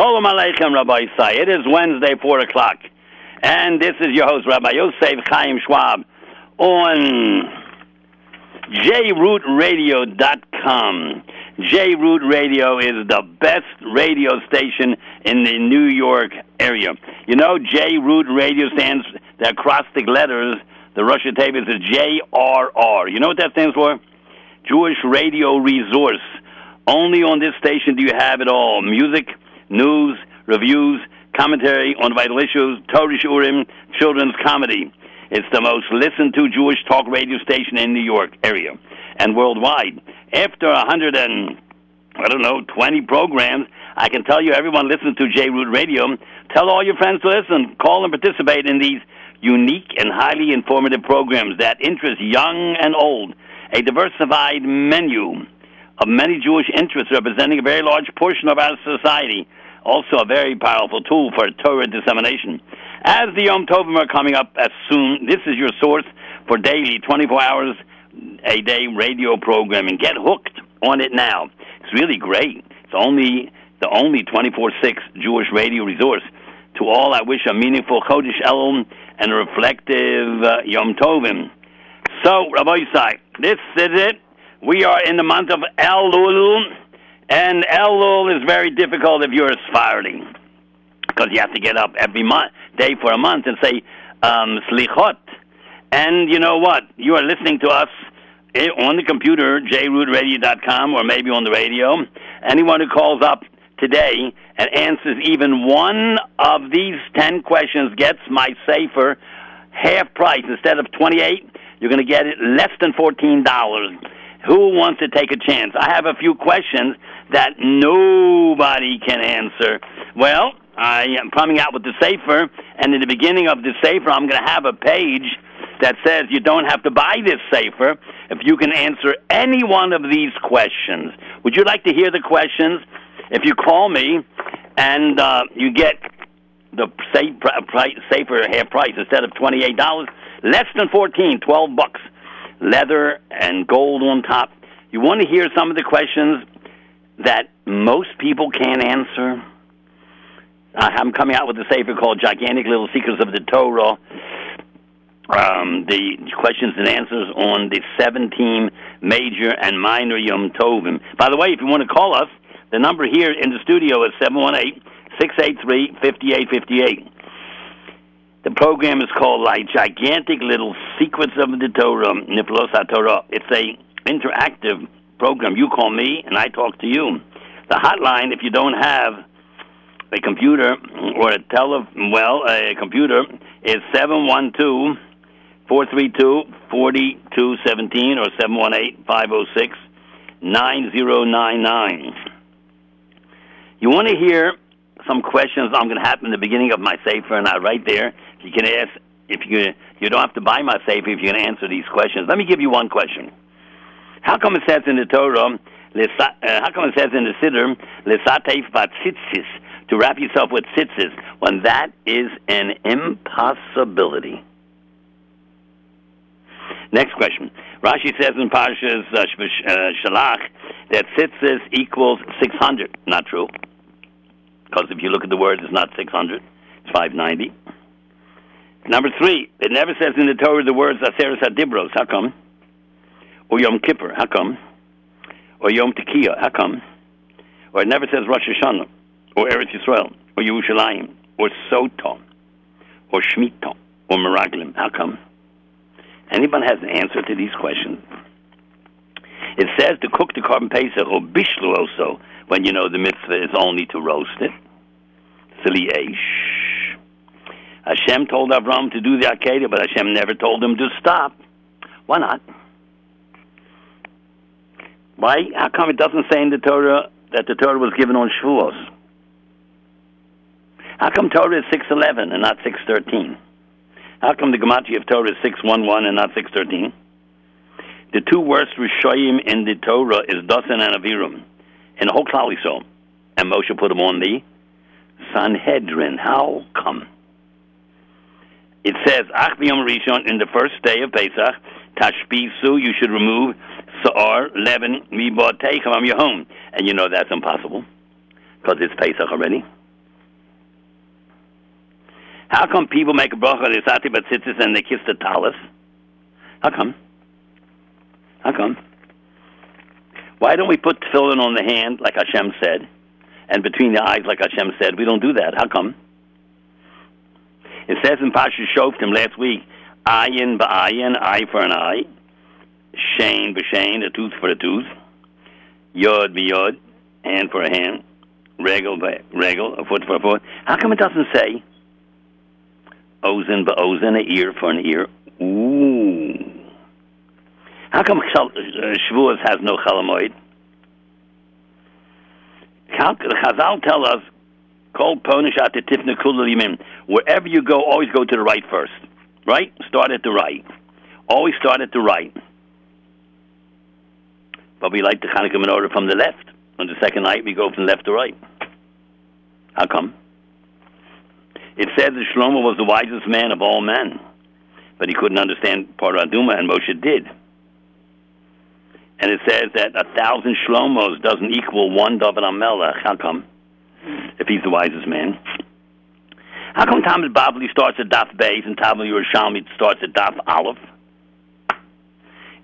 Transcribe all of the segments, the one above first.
Shalom Aleichem, Rabbi Isai. It is Wednesday, 4 o'clock. And this is your host, Rabbi Yosef Chaim Schwab, on jrootradio.com. J-Root Radio is the best radio station in the New York area. You know, J-Root Radio stands, the acrostic letters, the Russian tape is JRR. You know what that stands for? Jewish Radio Resource. Only on this station do you have it all. Music, news, reviews, commentary on vital issues, Torah shiurim, children's comedy. It's the most listened to Jewish talk radio station in New York area and worldwide. After a hundred and I don't know twenty programs, I can tell you everyone listens to J Root Radio. Tell all your friends to listen. Call and participate in these unique and highly informative programs that interest young and old. A diversified menu of many Jewish interests representing a very large portion of our society. Also, a very powerful tool for Torah dissemination. As the Yom Tovim are coming up as soon, this is your source for daily, 24 hours a day radio programming. Get hooked on it now. It's really great. It's only the only 24/6 Jewish radio resource. To all, I wish a meaningful Chodesh Elul and a reflective uh, Yom Tovim. So, Rabbi Yisai, this is it. We are in the month of Elul, and Elul is very difficult if you're a Sephardi because you have to get up every month, day for a month and say um, Slichot. And you know what? You are listening to us on the computer, jrootradio.com, or maybe on the radio. Anyone who calls up today and answers even one of these 10 questions gets my sefer half price. Instead of 28 you're going to get it less than $14. Who wants to take a chance? I have a few questions that nobody can answer. Well, I am coming out with the sefer, and in the beginning of the sefer, I'm going to have a page that says you don't have to buy this sefer if you can answer any one of these questions. Would you like to hear the questions? If you call me and uh, you get the safe price, sefer half price instead of twenty eight dollars, less than fourteen, twelve bucks, leather and gold on top. You want to hear some of the questions that most people can't answer? I'm coming out with a sefer called "Gigantic Little Secrets of the Torah." um, the questions and answers on the 17 major and minor Yom Tovim. By the way, if you want to call us, the number here in the studio is 718 683 5858. The program is called like Gigantic Little Secrets of the Torah, Niflos Torah. It's a interactive program. You call me and I talk to you. The hotline, if you don't have a computer or a tele, well, a computer, is 712- 432 4217 or 718 506 9099. You want to hear some questions I'm going to have in the beginning of my sefer, and I right there. You can ask if you you don't have to buy my sefer if you can answer these questions. Let me give you one question. How come it says in the Torah, uh, how come it says in the Siddur, lesatef tzitzis, to wrap yourself with tzitzis, when that is an impossibility? Next question. Rashi says in Parshas uh, uh, Shalach that tzitzis equals 600. Not true. Because if you look at the word, it's not 600. It's 590. Number three, it never says in the Torah the words Aseres HaDibros. How come? Or Yom Kippur. How come? Or Yom Tekiah. How come? Or it never says Rosh Hashanah. Or Eretz Yisrael. Or Yerushalayim. Or Sotom. Or Shemitah. Or Meraglim. How come? Anyone has an answer to these questions? It says to cook the korban pesach or bishlu also when you know the mitzvah is only to roast it. Eish. Hashem told Avram to do the Akedah, but Hashem never told him to stop. Why not? Why? How come it doesn't say in the Torah that the Torah was given on Shavuos? How come Torah is six eleven and not six thirteen? How come the Gematria of Torah is 611 and not 613? The two worst Rishoyim in the Torah is Dasan and Aviram. Whole Klal And Moshe put them on the Sanhedrin. How come? It says, Ach b'yom rishon, in the first day of Pesach, tashpisu, you should remove sa'ar, leaven, mibotei, from your home. And you know that's impossible, because it's Pesach already. How come people make a bracha on Isati Batzitzis and they kiss the talis? How come? How come? Why don't we put tefillin on the hand, like Hashem said, and between the eyes, like Hashem said? We don't do that. How come? It says in Pasha Shoftim last week, ayin ba'ayin, eye for an eye, shane b'shane, a tooth for a tooth, yod b'yod, hand for a hand, regal regal, a foot for a foot. How come it doesn't say ozen ba'ozen, an ear for an ear? Ooh. How come uh, Shavuos has no chalamoid? Chazal tell us, Kol ponishat tifna yamin. Wherever you go, always go to the right first. Right? Start at the right. Always start at the right. But we like the Hanukkah menorah from the left. On the second night, we go from left to right. How come? It says that Shlomo was the wisest man of all men, but he couldn't understand Parah Adumah, and Moshe did. And it says that a thousand Shlomos doesn't equal one David HaMelech. How come? If he's the wisest man. How come Talmud Bavli starts at Daf Beis and Talmud Yerushalmi starts at Daf Aleph?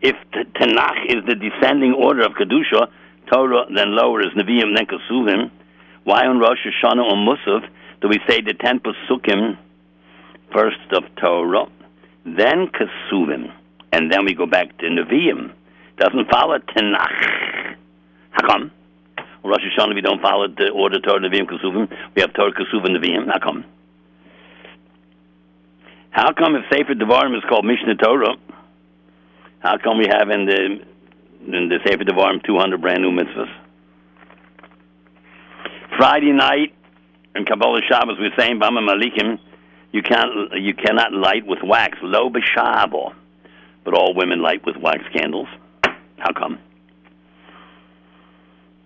If Tanakh is the descending order of Kedusha, Torah, then lower is Nevi'im, then Kesuvim, why on Rosh Hashanah or Musaf do we say the ten Pesukim, first of Torah, then Kesuvim, and then we go back to Nevi'im? doesn't follow Tanakh. How come? Rosh Hashanah, we don't follow the order Torah Nevi'im Kesuvim. We have Torah Kesuvim Nevi'im. How come? How come if Sefer Devarim is called Mishnah Torah? How come we have in the in the Sefer Devarim 200 brand new mitzvahs? Friday night in Kabbalas Shabbos, we're saying Bameh Madlikin, you can't you cannot light with wax, lo b'shabo, but all women light with wax candles. How come?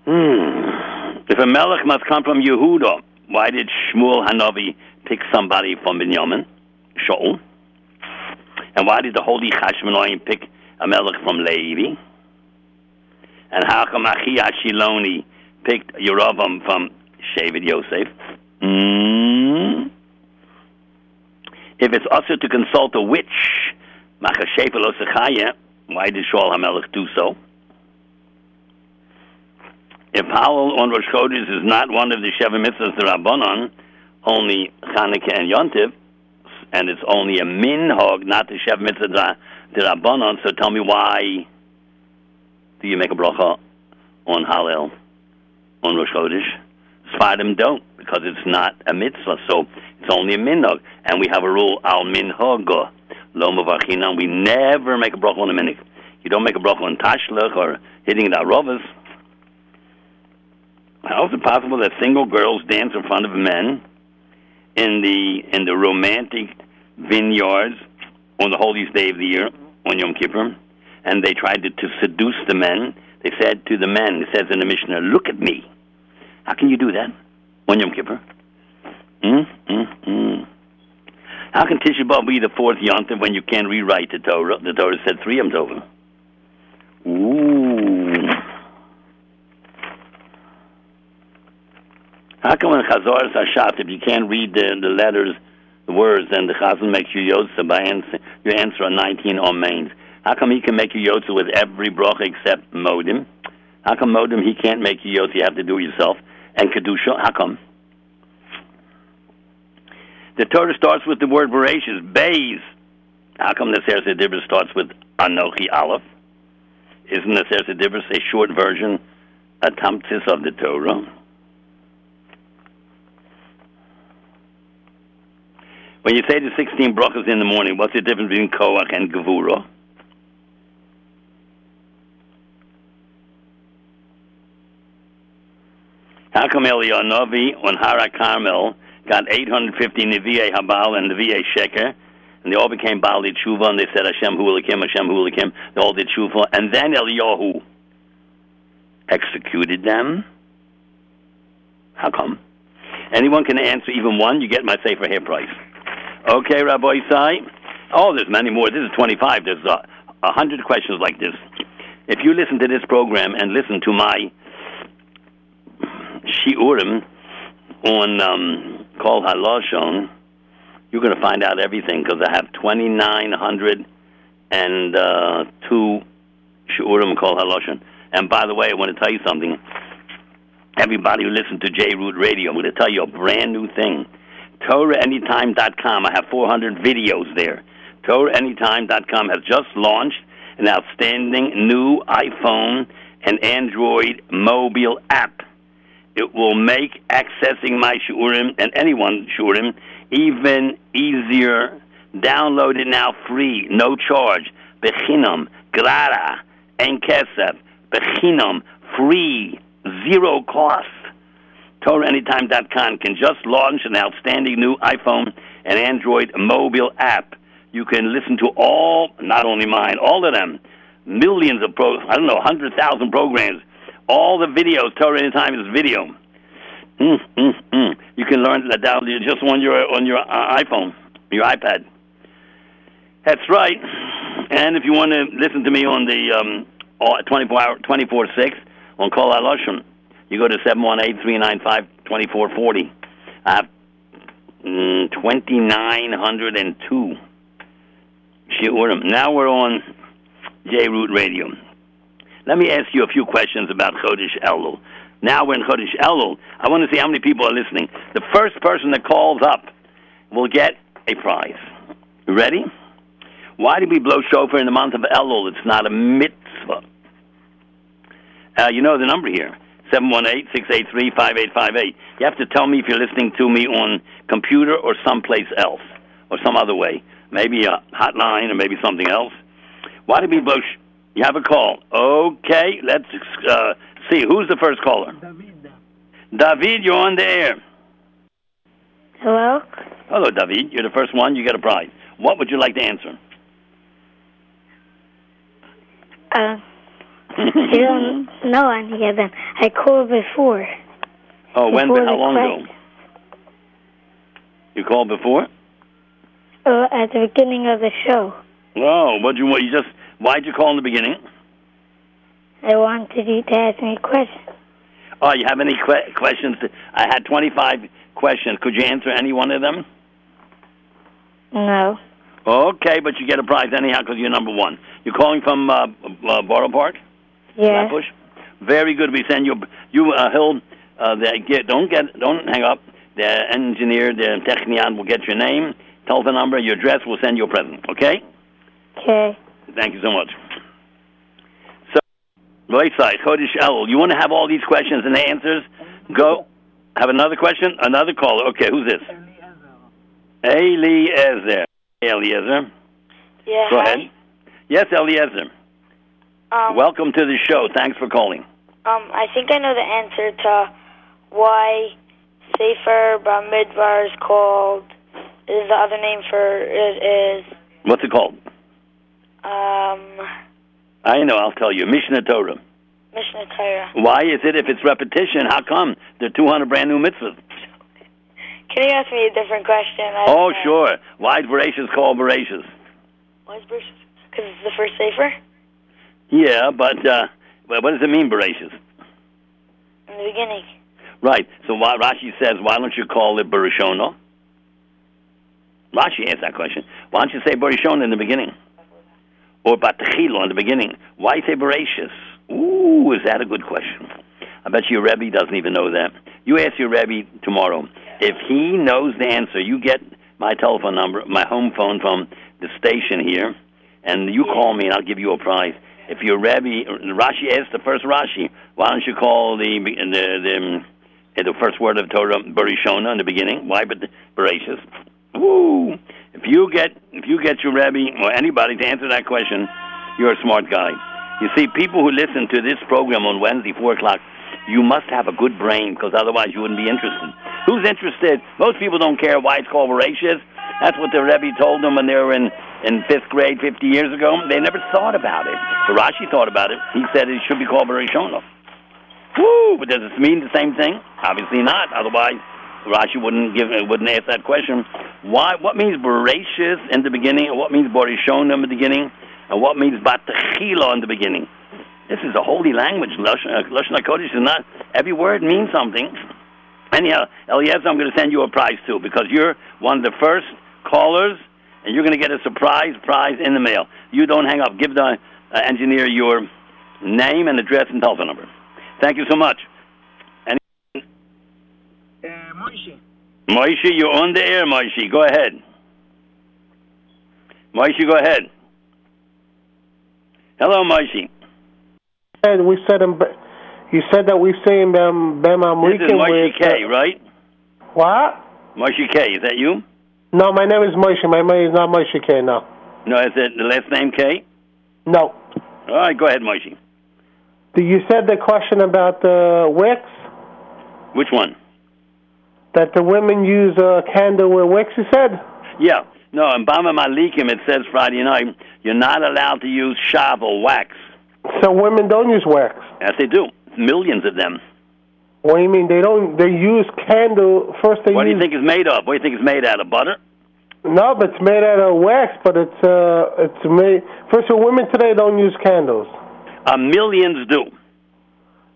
Hmm. If a melech must come from Yehuda, why did Shmuel Hanavi pick somebody from Binyamin, Shaul? And why did the holy Chashmonaim pick a melech from Levi? And how come Achiya HaShiloni picked Yeravam from Shevet Yosef? Mm. If it's also to consult a witch, Machashefel Osechaya, why did Shaul HaMelech do so? If Hallel on Rosh Chodesh is not one of the Sheva Mitzvahs the Rabbanon, only Chanukah and Yontiv, and it's only a minhog, not the Sheva Mitzvah the Rabbanon, so tell me why do you make a bracha on Hallel on Rosh Chodesh? Sfardim don't, because it's not a mitzvah, so it's only a minhog. And we have a rule, al minhog, Lo Mavachinam. We never make a bracha on a minik. You don't make a bracha on tashlich or hitting the rovas. How is it possible that single girls dance in front of men in the in the romantic vineyards on the holiest day of the year on Yom Kippur, and they tried to, to seduce the men? They said to the men, it says in the Mishnah, "Look at me." How can you do that on Yom Kippur? Mm, mm, mm. How can Tisha B'av be the fourth yontif when you can't rewrite the Torah? The Torah said three Yom Tovim. Ooh. How come in Chazaras HaShatz, if you can't read the, the letters, the words, then the Chazan makes you Yotza by answer, your answer on 19 on mains? How come he can make you Yotza with every bracha except Modim? How come Modim he can't make you Yotza, you have to do it yourself? And Kedusha, how come? The Torah starts with the word voracious, Bays. How come the Seres Dibris starts with Anochi Aleph? Isn't the Seres Dibris a short version, a tamtzis of the Torah? When you say the 16 brachas in the morning, what's the difference between Koach and Gevura? How come Eliyahu on Hara Carmel got 850 Nevi'e Habal and Nevi'e Sheker, and they all became Baal Tshuva, and they said Hashem Hulikim, Hashem Hulikim. They all did Tshuva, and then Eliyahu executed them. How come? Anyone can answer even one, you get my sefer hair price. Okay, Rabbi Isai. Oh, there's many more. This is 25. There's a uh, hundred questions like this. If you listen to this program and listen to my shiurim on um, Kol Halashon, you're going to find out everything because I have 2,902 uh, shiurim Kol Halashon. And by the way, I want to tell you something. Everybody who listens to J Root Radio, I'm going to tell you a brand new thing. TorahAnytime.com. I have 400 videos there. TorahAnytime.com has just launched an outstanding new iPhone and Android mobile app. It will make accessing my shiurim and anyone's shiurim even easier. Download it now free, no charge. Bechinam, grara, and kesef. Bechinam, free, zero cost. TorahAnytime.com can just launch an outstanding new iPhone and Android mobile app. You can listen to all, not only mine, all of them, millions of pro, I don't know, hundred thousand programs, all the videos. Torah Anytime is video. Mm, mm, mm. You can learn that down just on your on your uh, iPhone, your iPad. That's right. And if you want to listen to me on the um, 24 hour, 24 six on Kol Halashon, you go to 718-395-2440. I have mm, 2,902 shiurim. Now we're on J Root Radio. Let me ask you a few questions about Chodesh Elul. Now we're in Chodesh Elul. I want to see how many people are listening. The first person that calls up will get a prize. You ready? Why do we blow shofar in the month of Elul? It's not a mitzvah. Uh, you know the number here. 718-683-5858. You have to tell me if you're listening to me on computer or someplace else or some other way. Maybe a hotline or maybe something else. Why did we blow? Sh- you have a call. Okay, let's uh, see. Who's the first caller? David. David, you're on the air. Hello? Hello, David. You're the first one. You get a prize. What would you like to answer? Uh, I don't know any of them. I called before. Oh, when? Before How the long ago? You called before? Uh, at the beginning of the show. Oh, what you what you just? Why'd you call in the beginning? I wanted you to ask me a question. Oh, you have any que- questions? I had 25 questions. Could you answer any one of them? No. Okay, but you get a prize anyhow because you're number one. You're calling from uh, uh, Borough Park, Yes. Flatbush. Very good. We send you you uh, Hill. Uh, the, get don't get don't hang up. The engineer, the technian will get your name, telephone number, your address. We'll send you a present. Okay. Okay. Thank you so much. So, right side, Chodesh Elul. You want to have all these questions and answers? Go. Have another question? Another caller. Okay, who's this? Eliezer. Eliezer. Yeah. Go ahead. Yes, Eliezer. Um, Welcome to the show. Thanks for calling. um, I think I know the answer to why Sefer Bar Midbar is called. Is the other name for it is What's it called? um, I know. I'll tell you. Mishnah Torah. Mishnah Torah. Why is it if it's repetition? How come there are 200 brand new mitzvahs? Can you ask me a different question? Oh, know. sure. Why is Bereshis called Bereshis? Why is Bruce? Because it's the first Sefer Yeah, but uh, what does it mean, Bereshis? in the beginning. Right. So why, Rashi says, why don't you call it Bereshona? Rashi asked that question. Why don't you say Bereshona in the beginning? Or Batachilo in the beginning? Why say Bereshis? Ooh, is that a good question? I bet your Rebbe doesn't even know that. You ask your Rebbe tomorrow. If he knows the answer, you get my telephone number, my home phone from the station here, and you call me and I'll give you a prize. If your Rebbe, Rashi asked the first Rashi, why don't you call the the the, the first word of Torah Bereshona in the beginning? Why but Bereshis? Woo! If you get if you get your Rebbe or anybody to answer that question, you're a smart guy. You see, people who listen to this program on Wednesday, four o'clock, you must have a good brain because otherwise you wouldn't be interested. Who's interested? Most people don't care why it's called Bereshis. That's what the Rebbe told them when they were in in fifth grade 50 years ago. They never thought about it. So Rashi thought about it. He said it should be called Bereshona. Woo! But does it mean the same thing? Obviously not. Otherwise, Rashi wouldn't give wouldn't ask that question. Why? What means Bereshis in the beginning? And what means Bereshona in the beginning? And what means Batachila in the beginning? This is a holy language. Uh, Lashon HaKodesh is not every word means something. Anyhow, Eliezer, I'm going to send you a prize too because you're one of the first callers, and you're going to get a surprise prize in the mail. You don't hang up. Give the uh, engineer your name and address and telephone number. Thank you so much. Any- Moishi, you're on the air, Moishi. Go ahead. Moishi, go ahead. Hello, Moishi. And we said in, Be- you said that we say in Bam Bam This is Amrican Moishi with K, right? what? Moishi K, is that you? No, my name is Moshe. My name is not Moshe K. No, No, is it the last name K? no. All right, go ahead, Moishi. You said the question about the wicks Which one? that the women use a candle with wicks. You said. Yeah. No, in Bameh Madlikin it says Friday night you're not allowed to use shovel wax. So women don't use wax. Yes, they do. Millions of them. What do you mean they don't? They use candle first. They What do use you think it's made of? What do you think it's made out of? Butter? no, but it's made out of wax. But it's uh, it's made. First of all, women today don't use candles. Uh, millions do.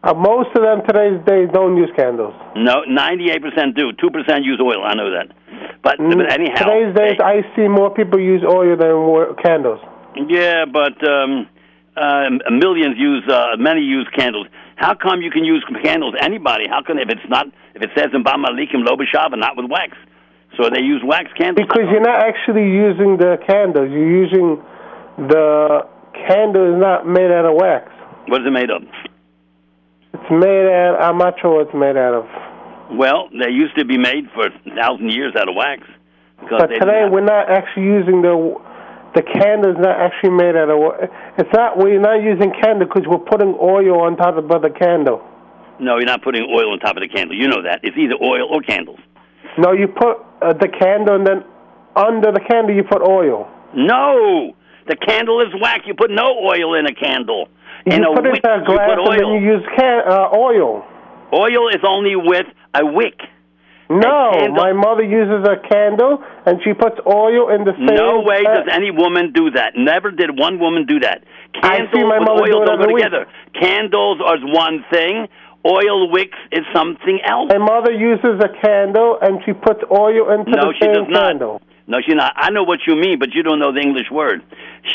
Uh, most of them today's days don't use candles. No, 98% do. 2% use oil. I know that. But, Mm, but anyhow. today's days, I see more people use oil than candles. Yeah, but um, uh, millions use, uh, many use candles. How come you can use candles? Anybody? How can if it's not if it says in Bameh Madlikin Lobashava and not with wax? So they use wax candles. Because you're not actually using the candles. You're using the candle is not made out of wax. What is it made of? It's made out. I'm not sure what it's made out of. Well, they used to be made for a thousand years out of wax. Because But today we're not actually using the the candle is not actually made out of. It's not. We're not using candle because we're putting oil on top of the candle. no, you're not putting oil on top of the candle. You know that. It's either oil or candles. No, you put uh, the candle and then under the candle you put oil. No, the candle is wax. You put no oil in a candle. in you a put it wick, in a glass and then oil. you use can, uh, oil. Oil is only with a wick. No, my mother uses a candle and she puts oil in the same. No way does any woman do that. Never did one woman do that. I Candles see my mother oil don't go every week. together. Candles are one thing. Oil wicks is something else. My mother uses a candle and she puts oil into No, the she same does not. candle. No, she not. I know what you mean, but you don't know the English word.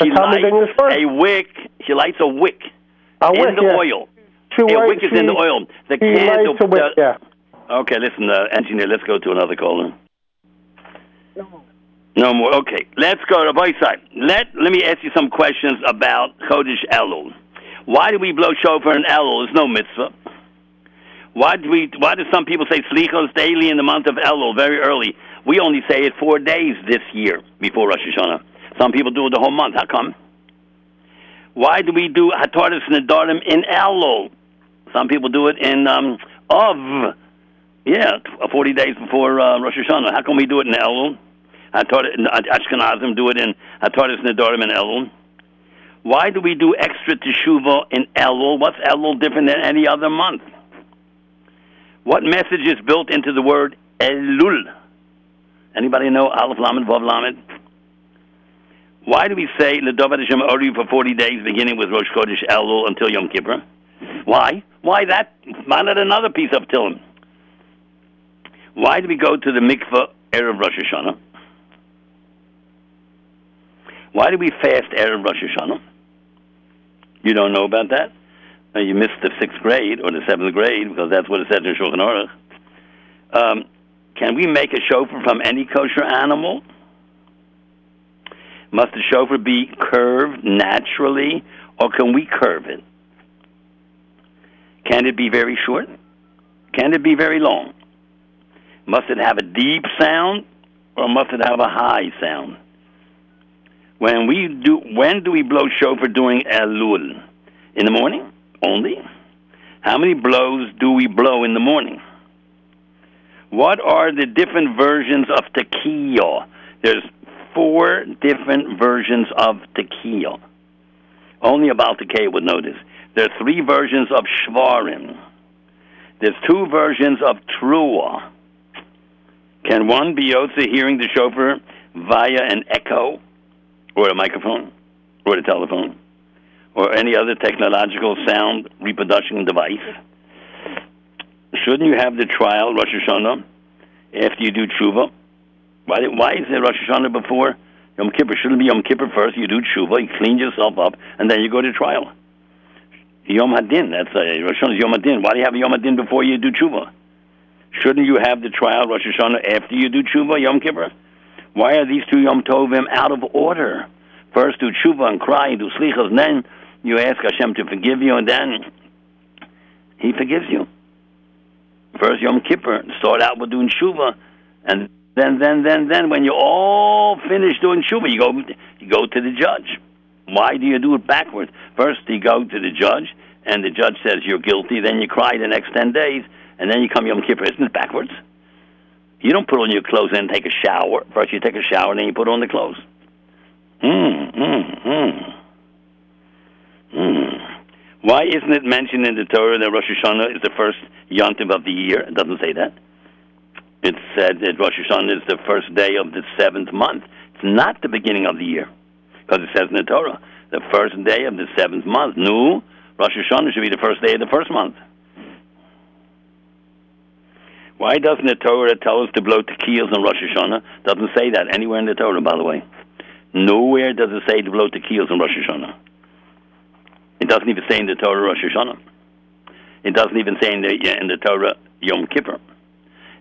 She lights English word. a wick. She lights a wick A in wick, the yeah. oil. She a wick is in the oil. The candle. wick, the- yeah. Okay, listen, uh, engineer. Let's go to another caller. No No more. Okay, let's go to boy side. Let Let me ask you some questions about Chodesh Elul. Why do we blow shofar in Elul? It's no mitzvah. Why do we? Why do some people say slichos daily in the month of Elul, very early? We only say it four days this year before Rosh Hashanah. Some people do it the whole month. How come? Why do we do Hataras Nedarim in Elul? Some people do it in um, Av. Yeah, 40 days before uh, Rosh Hashanah. How come we do it in Elul? Hataras- Ashkenazim do it in Hataras Nedarim in the Dorim and Elul. Why do we do extra teshuvah in Elul? What's Elul different than any other month? What message is built into the word Elul? Anybody know Aleph Lamed Vav Lamed? Why do we say Ledavid Hashem Ori for 40 days, beginning with Rosh Chodesh Elul until Yom Kippur? Why? Why that? Why not another piece of Tehillim? Why do we go to the mikveh Erev Rosh Hashanah? Why do we fast Erev Rosh Hashanah? You don't know about that? You missed the sixth grade or the seventh grade because that's what it says in Shulchan Aruch. Um, can we make a shofar from any kosher animal? Must the shofar be curved naturally, or can we curve it? Can it be very short? Can it be very long? Must it have a deep sound, or must it have a high sound? When we do, when do we blow shofar during Elul? In the morning only. How many blows do we blow in the morning? What are the different versions of tekiah? There's four different versions of tekiah. Only about Tekei would know this. There are three versions of shvarim. There's two versions of trua. Can one be Yotze hearing the shofar via an echo, or a microphone, or a telephone, or any other technological sound reproduction device? Shouldn't you have the trial Rosh Hashanah after you do tshuva? Why, why is it Rosh Hashanah before Yom Kippur? Shouldn't be Yom Kippur first? You do tshuva, you clean yourself up, and then you go to trial. Yom Hadin, that's a, Rosh Hashanah Yom Hadin. Why do you have Yom Hadin before you do tshuva? Shouldn't you have the trial Rosh Hashanah after you do tshuva, Yom Kippur? Why are these two Yom Tovim out of order? First do tshuva and cry and do slichas, then you ask Hashem to forgive you, and then He forgives you. First Yom Kippur, start out with doing tshuva, and then, then, then, then, when you're all finished doing tshuva, you go, you go to the judge. Why do you do it backwards? First, you go to the judge, and the judge says you're guilty. Then you cry the next ten days, and then you come Yom Kippur. Isn't it backwards? You don't put on your clothes and take a shower. First, you take a shower, and then you put on the clothes. Hmm, hmm, hmm. Hmm. Why isn't it mentioned in the Torah that Rosh Hashanah is the first yontiv of the year? It doesn't say that. It said that Rosh Hashanah is the first day of the seventh month. It's not the beginning of the year, because it says in the Torah, the first day of the seventh month. No, Rosh Hashanah should be the first day of the first month. Why doesn't the Torah tell us to blow tequillas on Rosh Hashanah? Doesn't say that anywhere in the Torah, by the way. Nowhere does it say to blow tequillas on Rosh Hashanah. It doesn't even say in the Torah Rosh Hashanah. It doesn't even say in the, in the Torah Yom Kippur.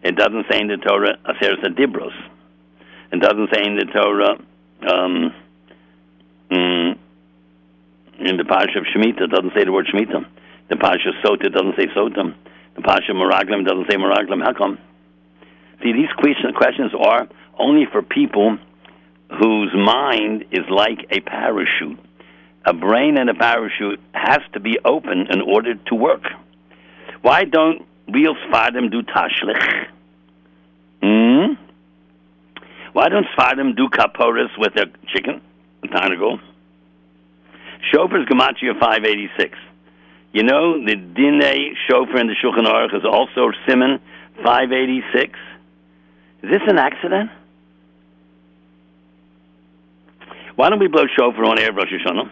It doesn't say in the Torah Aseret Dibros. It doesn't say in the Torah um, mm, in the Parsha of Shemitah. It doesn't say the word Shemitah. The Parsha of Sota doesn't say Sota. The Parsha Meraglim doesn't say Meraglim. How come? See, these question, questions are only for people whose mind is like a parachute. A brain and a parachute has to be open in order to work. Why don't real Sfardim do tashlich? Hmm? Why don't Sfardim do kaporas with their chicken? A time ago. Shofar's Gematria 586. You know, the Dine Shofar in the Shulchan Aruch is also Simon 586. Is this an accident? Why don't we blow shofar on air Rosh Hashanah?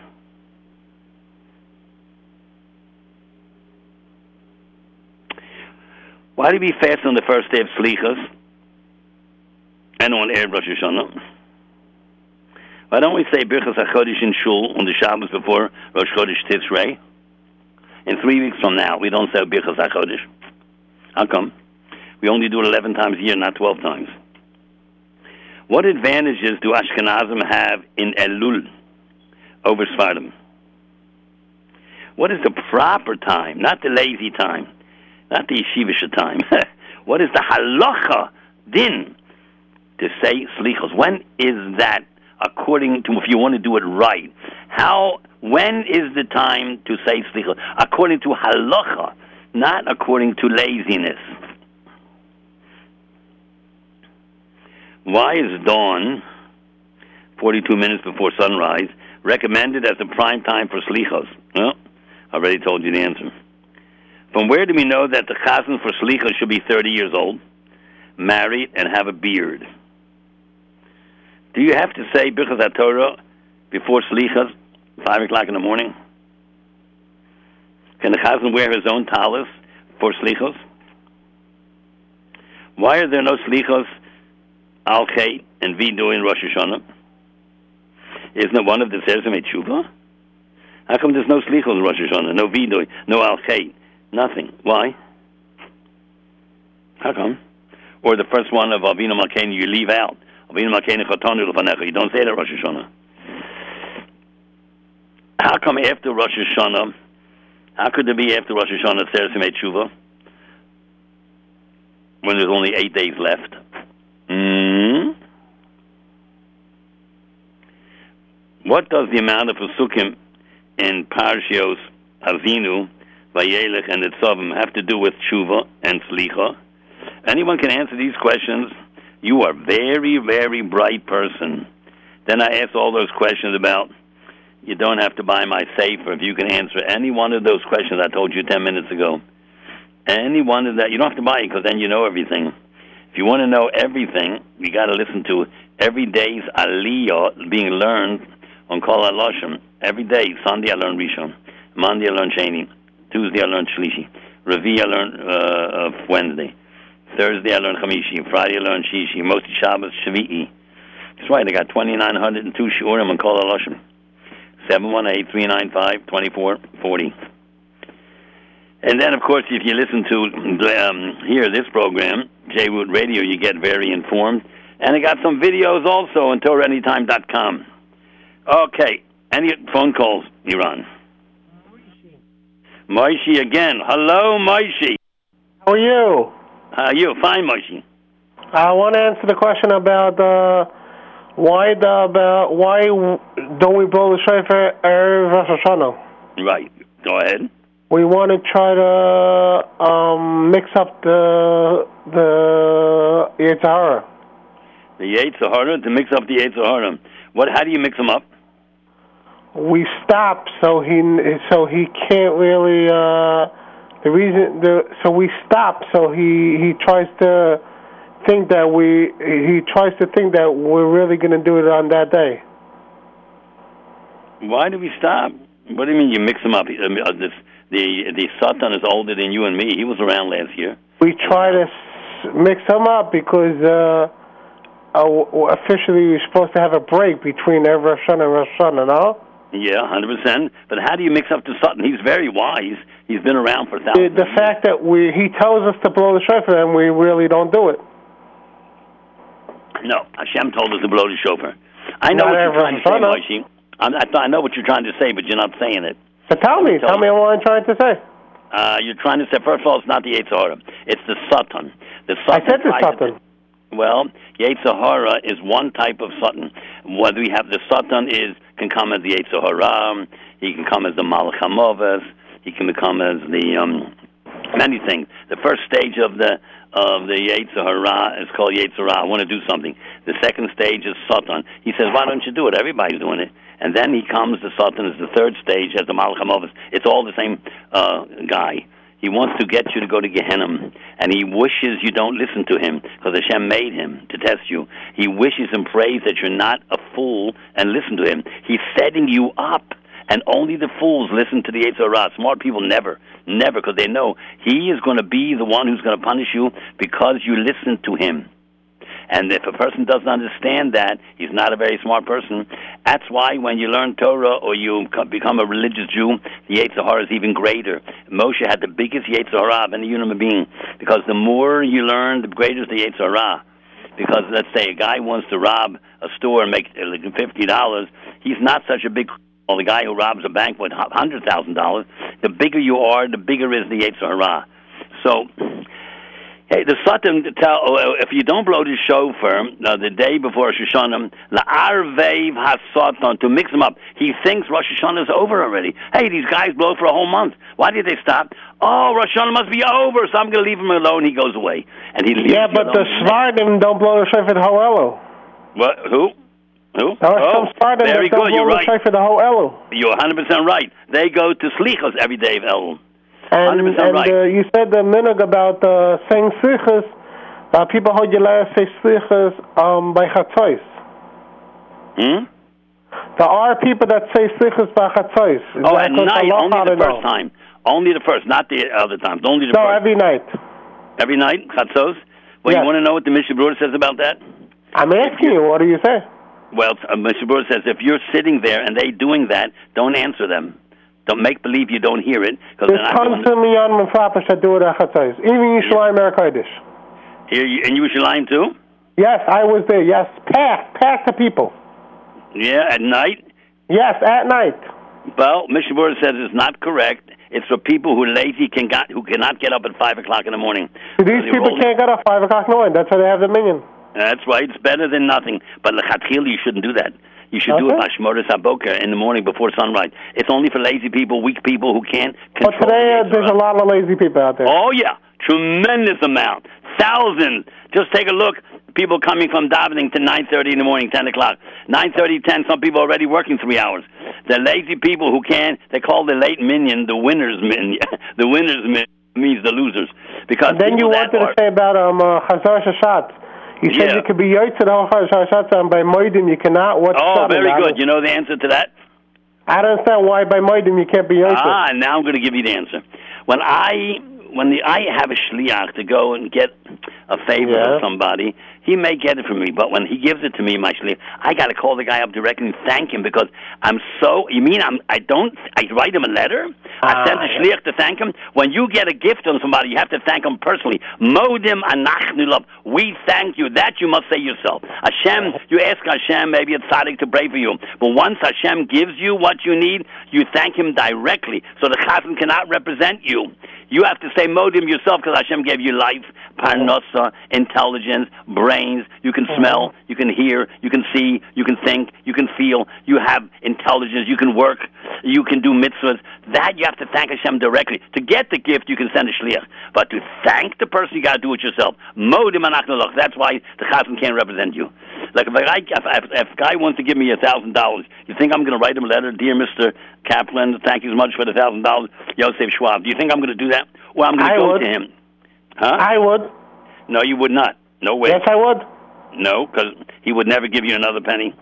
Why do we fast on the first day of Slichas and on Erev Rosh Hashanah? Why don't we say Birchas HaChodesh in Shul on the Shabbos before Rosh Chodesh Tishrei? In three weeks from now, we don't say Birchas HaChodesh. How come? We only do it 11 times a year, not 12 times. What advantages do Ashkenazim have in Elul over Sfardim? What is the proper time, not the lazy time, not the yeshivish time? what is the halacha din to say slichos? When is that according to if you want to do it right? How when is the time to say slichos? According to halacha, not according to laziness. Why is dawn, 42 minutes before sunrise, recommended as the prime time for slichos? Well, I already told you the answer. From where do we know that the chazan for slichos should be 30 years old, married, and have a beard? Do you have to say Birchas Torah before slichos, 5 o'clock in the morning? Can the chazan wear his own talis for slichos? Why are there no slichos Al and Vidu in Rosh Hashanah? Isn't it one of the Seres Tshuva? How come there's no Slichos in Rosh Hashanah, no Vidu, no Al nothing? Why? How come? Or the first one of Avinu Malkeinu you leave out. You don't say that Rosh Hashanah. How come after Rosh Hashanah, how could there be after Rosh Hashanah Seres Tshuva? When there's only eight days left. Mm. What does the amount of Pesukim in Parshios Avinu, Vayelech, and Nitzavim have to do with Tshuva and Slicha? Anyone can answer these questions. You are a very, very bright person. Then I ask all those questions about you don't have to buy my sefer if you can answer any one of those questions I told you 10 minutes ago. Any one of that, you don't have to buy it because then you know everything. If you want to know everything, you got to listen to every day's aliyah being learned on Kol HaLashon. Every day, Sunday I learn Rishon, Monday I learn Sheni, Tuesday I learn Shlishi, Revi I learn uh, Wednesday, Thursday I learn Chamishi. Friday I learn Shishi. Mostly Shabbos Shavi'i. That's right. I got 2,902 shiurim and Kol Halashon. 718-395-2440. And then, of course, if you listen to um, here this program, J Root Radio, you get very informed. And I got some videos also on TorahAnytime.com. Okay, any phone calls, Iran? Moishi again. Hello, Moishi. How are you? How are you? Fine, Moishi. I want to answer the question about uh, why the about why don't we blow the shofar erev Rosh Hashanah? Right. Go ahead. We want to try to um, mix up the the Yetzer Hara. The Yetzer Hara to mix up the Yetzer Hara. What? How do you mix them up? We stop so he so he can't really. Uh, the reason the so we stop so he he tries to think that we he tries to think that we're really going to do it on that day. Why do we stop? What do you mean you mix them up? Mean, uh, this, the the Satan is older than you and me. He was around last year. We try to mix them up because uh, uh, officially we're supposed to have a break between Erev Rosh Hashanah and Rosh Hashanah, no? Yeah, hundred percent. But how do you mix up the Satan? He's very wise. He's been around for The, thousands. the fact that we he tells us to blow the shofar and we really don't do it. No, Hashem told us to blow the shofar. I know Not what you're trying to say, Hashanah. Moshe. I'm, I, th- I know what you're trying to say, but you're not saying it. So tell me, tell me what I'm trying to say. Uh, you're trying to say, first of all, it's not the Yetzer Hara. It's the Satan. The Sutton. I said the to- Satan. Well, Yetzer Hara is one type of Satan. What we have, the Satan is can come as the Yetzer Hara. He can come as the Malach. He can become as the um, many things. The first stage of the of the Yetzer Hara is called Yetzirah. I want to do something. The second stage is Satan. He says, "Why don't you do it? Everybody's doing it." And then he comes. The Satan is the third stage as the Malach It's all the same uh, guy. He wants to get you to go to Gehenna, and he wishes you don't listen to him because Hashem made him to test you. He wishes and prays that you're not a fool and listen to him. He's setting you up, and only the fools listen to the Yitzhak Smart people never, never, because they know he is going to be the one who's going to punish you because you listen to him. And if a person doesn't understand that, he's not a very smart person. That's why when you learn Torah or you become a religious Jew, the Yetzer Hara is even greater. Moshe had the biggest Yetzer Hara of any human being because the more you learn, the greater is the Yetzer Hara. Because let's say a guy wants to rob a store and make uh, fifty dollars, he's not such a big. Well, the guy who robs a bank with hundred thousand dollars, the bigger you are, the bigger is the Yetzer Hara. So Hey, the Satan tell uh, if you don't blow the shofar uh, the day before Rosh Hashanah, la'arvev hasatan to mix them up. He thinks Rosh Hashanah is over already. Hey, these guys blow for a whole month. Why did they stop? Oh, Rosh Hashanah must be over, so I'm going to leave him alone. He goes away, and he leaves Yeah, but the. Sfardim don't blow the shofar the whole Elu. What? Who? Who? Oh, Sfardim very good. You're right. the the whole Elu. You're 100 percent right. They go to slichos every day of Elul. And, and right. uh, you said a minute about uh, saying slichas. Uh, people hold you last say slichas um, by chatzos. Hmm? There are people that say slichas by chatzos. Oh, at night, only the first time. Only the first, not the other times. Only the No, first. every night. Every night, chatzos. Well, Yes. you want to know what the Mishnah Berurah says about that? I'm asking you. What do you say? Well, uh, Mishnah Berurah says if you're sitting there and they doing that, don't answer them. Don't make believe you don't hear it because There's tons of Miyan Mefrapish that do it at chatzos. Even Yishalayim Erev Kodesh. Here, you, and you was lying too? Yes, I was there. Yes, packed, packed the people. Yeah, at night. Yes, at night. Well, Mishnah Berurah says it's not correct. It's for people who lazy can got, who cannot get up at five o'clock in the morning. These people roll- can't get up five o'clock in the morning. That's why they have the minion. That's right. It's better than nothing. But lechatchila, you shouldn't do that. You should do it Okay. by shmoris haboker in the morning before sunrise. It's only for lazy people, weak people who can't But today the uh, there's a lot of lazy people out there. Oh yeah, tremendous amount, thousands. Just take a look. People coming from davening to nine thirty in the morning, ten o'clock, nine thirty, ten. Some people already working three hours. The lazy people who can't. they call the late minion the winners minion. the winners minion means the losers because And then you wanted are- to say about um uh, Chazaras HaShatz. You said Yeah. you could be yoytz the whole Chazaras HaShatz, and by Modim you cannot. What's Oh, very good. You know the answer to that? I don't understand why by Modim you can't be yoytz. Ah, now I'm going to give you the answer. When I when the I have a shliach to go and get a favor Yeah. to somebody, he may get it from me. But when he gives it to me, my shliach, I got to call the guy up directly and thank him because I'm so. You mean I'm? I don't. I write him a letter. I Ah, send the shliach to thank him. When you get a gift from somebody, you have to thank him personally. Modim anachnu love. We thank you. That you must say yourself. Hashem, you ask Hashem, maybe it's tzaddik to pray for you. But once Hashem gives you what you need, you thank him directly. So the chazan cannot represent you. You have to say modim yourself because Hashem gave you life, parnasa, intelligence, brains. You can mm-hmm. smell, you can hear, you can see, you can think, you can feel. You have intelligence. You can work. You can do mitzvahs. That you have to thank Hashem directly. To get the gift, you can send a shliach. But to thank the person, you got to do it yourself. Modim anachnalach. That's why the chazan can't represent you. Like if a guy, if, if, if guy wants to give me a thousand dollars, you think I'm going to write him a letter, dear Mister Kaplan, thank you so much for the thousand dollars, Yosef Schwab. Do you think I'm going to do that? Well, I'm going to go would. to him. Huh? I would. no, you would not. No way. Yes, I would. No, because he would never give you another penny.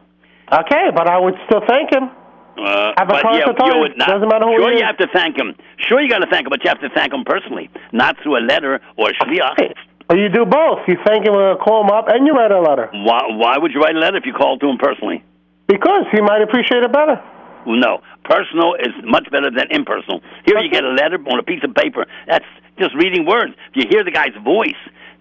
Okay, but I would still thank him. Uh, Have a but yeah, you would not. Doesn't matter who sure, you is. have to thank him. Sure, you got to thank him, but you have to thank him personally, not through a letter or a shliach. Or you do both. You thank him, uh, call him up, and you write a letter. Why, why would you write a letter if you called to him personally? Because he might appreciate it better. No, personal is much better than impersonal. Here you get a letter on a piece of paper. That's just reading words. If you hear the guy's voice,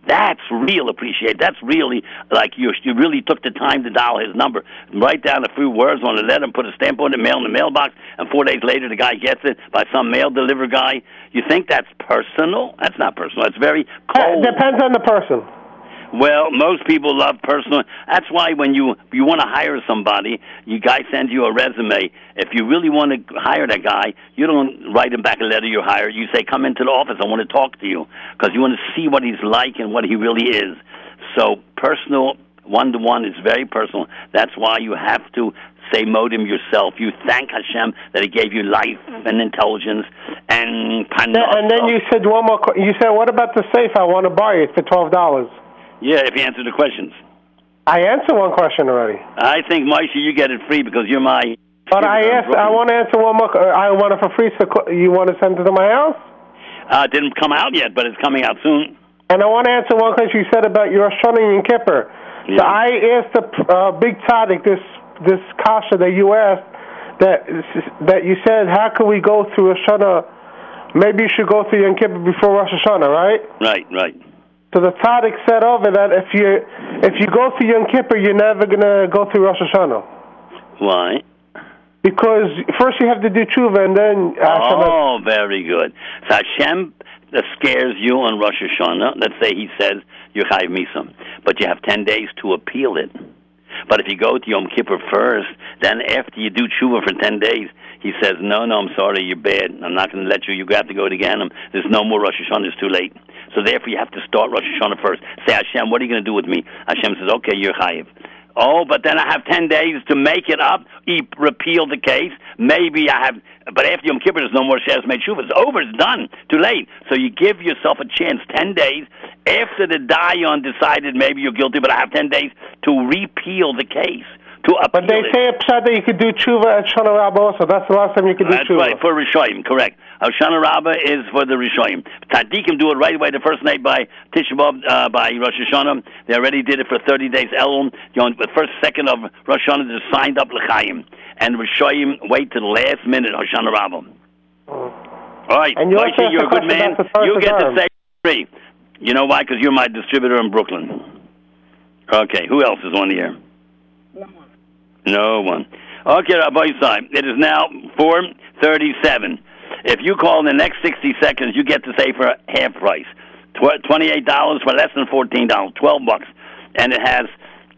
that's real appreciate. That's really like you. You really took the time to dial his number, write down a few words on a letter, and put a stamp on it, mail in the mailbox, and four days later the guy gets it by some mail deliver guy. You think that's personal? That's not personal. It's very cold. It depends on the person. Well, most people love personal. That's why when you you want to hire somebody, you guy sends you a resume. If you really want to hire that guy, you don't write him back a letter you hire. You say, "Come into the office. I want to talk to you," because you want to see what he's like and what he really is. So personal, one to one is very personal. That's why you have to say modim yourself. You thank Hashem that He gave you life and intelligence and Then- And then you said one more. You said, "What about the sefer? I want to buy it for twelve dollars." Yeah. If you answer the questions. I answered one question already. I think, Moshe, you get it free because you're my. But I asked. I want to answer one more. uh, I want it for free. So you want to send it to my house? Uh, it didn't come out yet, but it's coming out soon. And I want to answer one question you said about your shunning and Kippur. Yeah. So I asked the uh, big tzaddik this this kasha that you asked that that you said how can we go through a shana? Maybe you should go through Yom Kippur before Rosh Hashanah, right? Right, right. So the tzaddik said over that if you if you go through Yom Kippur, you're never gonna go through Rosh Hashanah Why? because first you have to do tshuva and then Hashem has- Oh, very good. So Hashem that scares you on Rosh Hashanah. Let's say he says you chayiv misa, but you have ten days to appeal it. But if you go to Yom Kippur first, then after you do tshuva for ten days, he says, "No, no, I'm sorry, you're bad. I'm not going to let you. You have to go to Ganem. There's no more Rosh Hashanah. It's too late. So therefore, you have to start Rosh Hashanah first. Say, Hashem, what are you going to do with me? Hashem says, Okay, you're chayiv. Oh, but then I have ten days to make it up, e- repeal the case. Maybe I have, but after Yom Kippur, there's no more shares made tshuva. It's over. It's done. Too late. So you give yourself a chance. Ten days after the Dion decided maybe you're guilty, but I have ten days to repeal the case. To appeal But they it. say at Pshat that you could do tshuva at Shana Rabbah also. That's the last time you could do That's tshuva. right, for Rishoyim, correct. Hoshana Rabbah is for the Rishoyim. Tzaddikim do it right away the first night by Tisha B'Av, uh, by Rosh Hashanah. They already did it for 30 days. Elul, you know, the first second of Rosh Hashanah, they signed up L'chaim. And Rishoyim wait to the last minute, Hoshana Rabbah. All right, And you Moshe, you're a a good man. about the first You get to term. say free. You know why? Because you're my distributor in Brooklyn. Okay, who else is on the air? No one. Okay, Rabbi Isai, it is now 437. If you call in the next 60 seconds, you get to sefer half price. $28 for less than $14, 12 bucks. And it has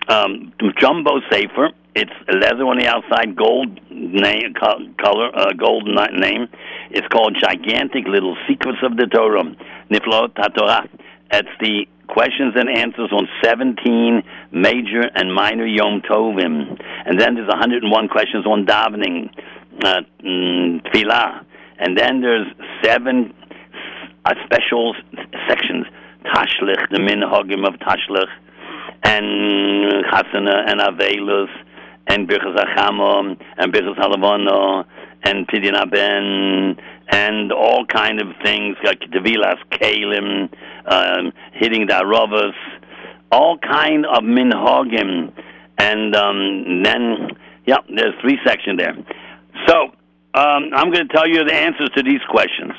um, jumbo sefer. It's leather on the outside, gold name, color, uh, gold name. It's called Gigantic Little Secrets of the Torah, Niflot HaTorah. It's the questions and answers on 17 major and minor Yom Tovim. And then there's 101 questions on davening, uh, mm. And then there's seven uh, special sections, Tashlich, the Minhagim of Tashlich, and Chasana and Avelos, and Birchas HaChama, and Birchas Halavana, and Pidyon Ben and all kind of things like Tevilas Keilim, um, hitting the Aravos, all kind of minhagim, and um, then yeah, there's three sections there. So um, I'm going to tell you the answers to these questions.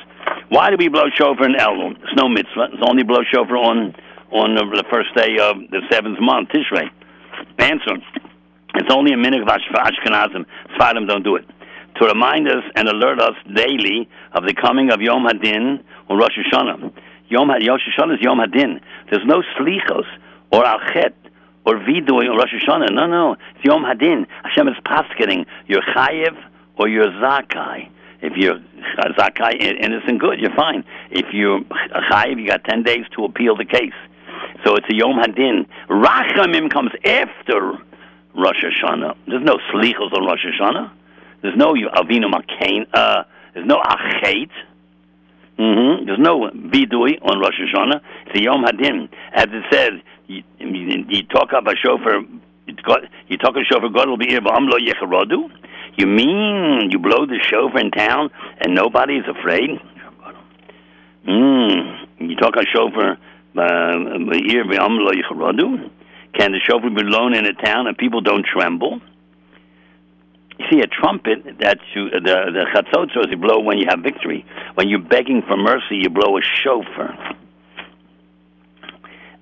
Why do we blow shofar in Elul? It's no mitzvah. It's only blow shofar on on the, first day of the seventh month, Tishrei. Answer. It's only a minute of Ashkenazim. Sfardim don't do it. To remind us and alert us daily of the coming of Yom Hadin or Rosh Hashanah. Yom, Rosh Hashanah is Yom Hadin. There's no slichos or alchet or vidui or Rosh Hashanah. No, no. It's Yom Hadin. Hashem is paskening. You're chayiv or you're zakai. If you're zakai innocent, good, you're fine. If you're chayiv, you got 10 days to appeal the case. So it's a Yom Hadin. Rachamim comes after Rosh Hashanah. There's no slichos on Rosh Hashanah. There's no Avinu Makain. Uh, there's no Achet. Mm-hmm. There's no Vidui on Rosh Hashanah. It's a Yom Hadin. As it says, you, you talk about a shofar, you talk a shofar, God will be here, but lo. You mean you blow the shofar in town and nobody's afraid? Mm. You talk a shofar, here, lo yecharodu. Can the shofar be blown in a town and people don't tremble? You see, a trumpet that you, the the chatzotzos you blow when you have victory. When you're begging for mercy, you blow a shofar.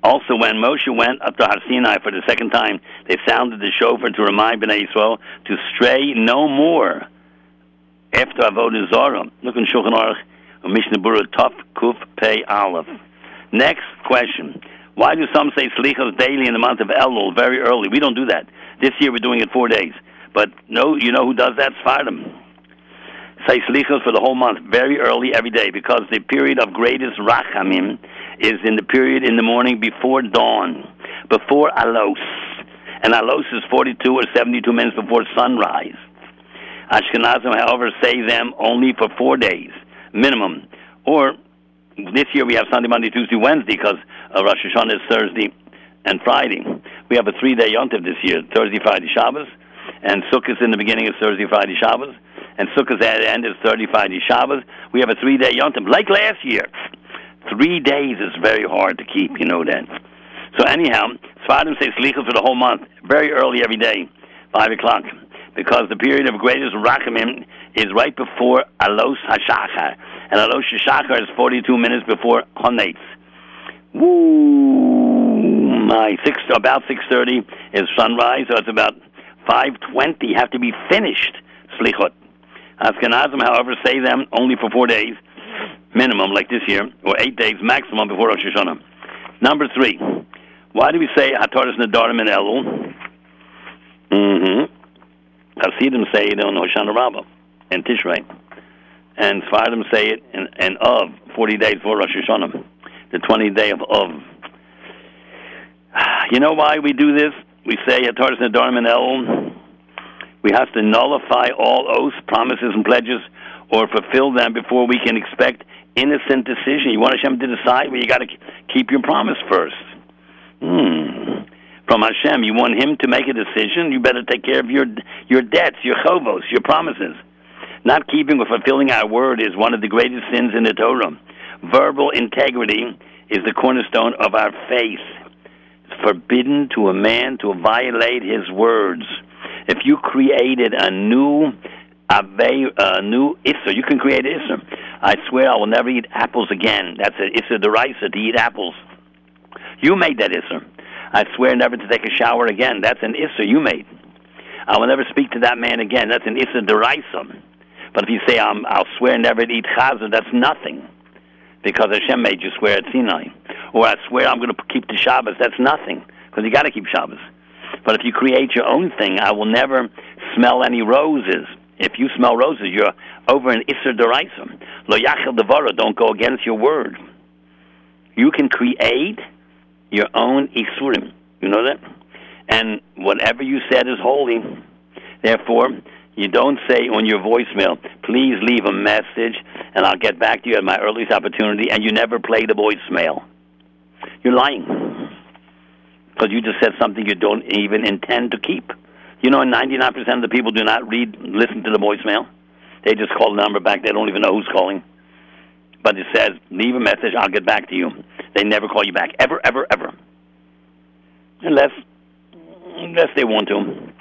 Also, when Moshe went up to Har Sinai for the second time, they sounded the shofar to remind Bnei Yisrael to stray no more after Avodah Zarah. Look in Shulchan Aruch, Mishnah Berurah, Tuf Kuf Pei Aleph. Next question. Why do some say slichos daily in the month of Elul, very early? We don't do that. This year we're doing it four days. But no, you know who does that? Sfardim. Say slichos for the whole month, very early every day, because the period of greatest rachamim is in the period in the morning before dawn, before alos. And alos is 42 or 72 minutes before sunrise. Ashkenazim, however, say them only for four days, minimum. Or this year we have Sunday, Monday, Tuesday, Wednesday, because uh, Rosh Hashanah is Thursday and Friday. We have a three-day yontif this year: Thursday, Friday, Shabbos, and Sukkot is in the beginning is Thursday, Friday, Shabbos, and Sukkot at the end is Thursday, Friday, Shabbos. We have a three-day yontif, like last year. Three days is very hard to keep, you know that. So anyhow, Sfardim say slichos for the whole month, very early every day, five o'clock, because the period of greatest rachamim is right before Alos Hashachar, and Alos Hashachar is forty-two minutes before Honetz. Woo! My six about six thirty is sunrise, so it's about five twenty. Have to be finished slichot. Ashkenazim, however, say them only for four days minimum, like this year, or eight days maximum before Rosh Hashanah. Number three, why do we say Hataras Nedarim in Elul? Mm-hmm. Hasidim say it on Hoshana Rabbah and Tishrei. And Sfardim say it in, in Of, 40 days before Rosh Hashanah, the 20th day of Of. You know why we do this? We say Hataras Nedarim in Elul. We have to nullify all oaths, promises, and pledges, or fulfill them before we can expect innocent decision. You want Hashem to decide, well, you got to keep your promise first. Hmm. From Hashem, you want Him to make a decision. You better take care of your your debts, your chovos, your promises. Not keeping or fulfilling our word is one of the greatest sins in the Torah. Verbal integrity is the cornerstone of our faith. It's forbidden to a man to violate his words. If you created a new a new Issa. You can create Issa. I swear I will never eat apples again. That's an Issa derisa to eat apples. You made that Issa. I swear never to take a shower again. That's an Issa you made. I will never speak to that man again. That's an Issa derisa. But if you say um, i will swear never to eat chazah, that's nothing. Because Hashem made you swear at Sinai. Or I swear I'm going to keep the Shabbos, that's nothing. Because you got to keep Shabbos. But if you create your own thing, I will never smell any roses. If you smell roses, you're over an Isser Deraisa. Lo Yachel Devara, don't go against your word. You can create your own Isurim. You know that? And whatever you said is holy. Therefore, you don't say on your voicemail, please leave a message and I'll get back to you at my earliest opportunity, and you never play the voicemail. You're lying. Because you just said something you don't even intend to keep. You know, 99% of the people do not read, listen to the voicemail. They just call the number back. They don't even know who's calling. But it says, leave a message. I'll get back to you. They never call you back ever, ever, ever, unless unless they want to.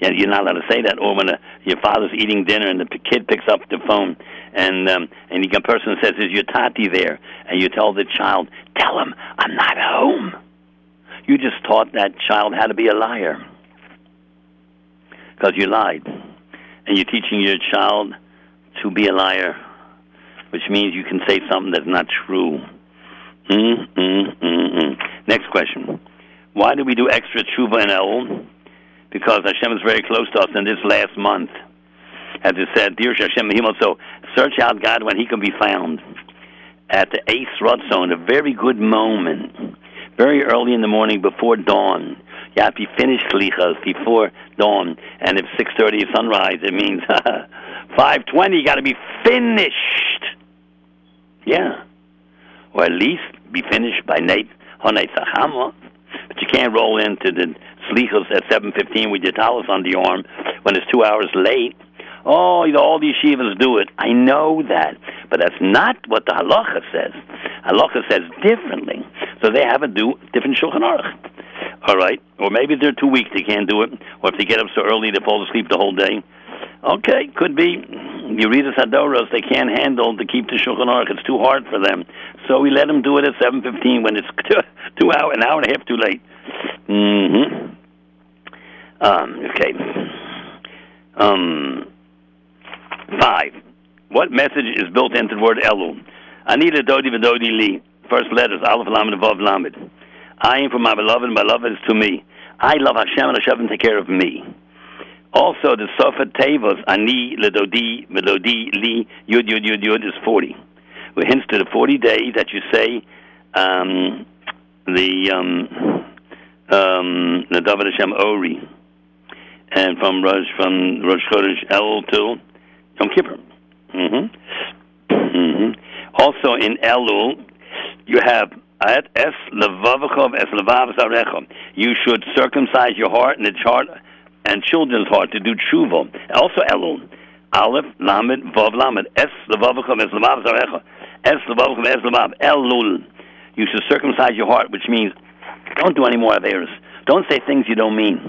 Yeah, you're not allowed to say that. Or when a, your father's eating dinner and the kid picks up the phone and um, and the person says, "Is your tati there?" and you tell the child, "Tell him I'm not home." You just taught that child how to be a liar because you lied, and you're teaching your child to be a liar, which means you can say something that's not true. Mm, mm, mm. Next question: Why do we do extra tshuva and El? Because Hashem is very close to us in this last month. As it said, Dear Hashem so search out God when He can be found. At the eighth Ratzon, a very good moment, very early in the morning before dawn. You have to finish Slichas before dawn. And if 6.30 is sunrise, it means 5.20, you got to be finished. Yeah. Or at least be finished by Sachama. But you can't roll into the Slichas at 7.15 with your talus on the arm when it's two hours late. Oh, you know, all these yeshivas do it. I know that. But that's not what the halacha says. Halacha says differently. So they have to do different Shulchan Aruch. All right. Or maybe they're too weak, they can't do it. Or if they get up so early, they fall asleep the whole day. Okay, could be. You read the Sadoros, they can't handle to keep the Shulchan Aruch. It's too hard for them. So we let them do it at 7.15 when it's two, hour, an hour and a half too late. Mm-hmm. Um, okay. Um, five. What message is built into the word Elul? Anita Dodi Vidodi Li. First letters, Aleph Lamed Vav Lamed. I am for my beloved, and my beloved is to me. I love Hashem, and Hashem take care of me. Also, the Sofat Tevos, Ani, Ledodi, Melodi, Li, Yud, Yud, Yud, Yud, is 40. With hints to the 40 days that you say um, the um, um, the David Hashem Ori, and from Rosh from Rosh Chodesh El to Yom Kippur. Mm-hmm. Mm-hmm. Also in Elul, you have at es levavachov es levav You should circumcise your heart and heart and children's heart to do tshuva. Also Elul. Aleph, Lamed, Vav, Lamed. Es levavachov es levav. Es levavachov es levav. Elul. You should circumcise your heart, which means don't do any more averas. Don't say things you don't mean.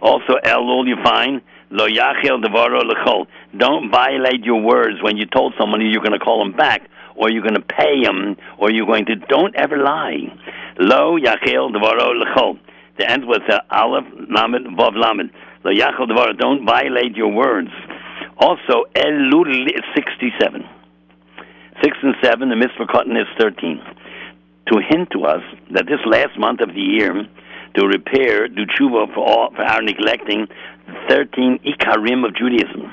Also, Elul, you find lo yachil devaro lechol. Don't violate your words when you told somebody you're going to call them back, or you're going to pay them, or you're going to. Don't ever lie. Lo yachil devaro lechol. The end was uh, aleph lamed vav lamed. Lo yachil devaro. Don't violate your words. Also, Elul sixty-seven. Six and seven. The mispar katan is thirteen to hint to us that this last month of the year, to repair, do tshuva for, all, for our neglecting the 13 ikarim of Judaism,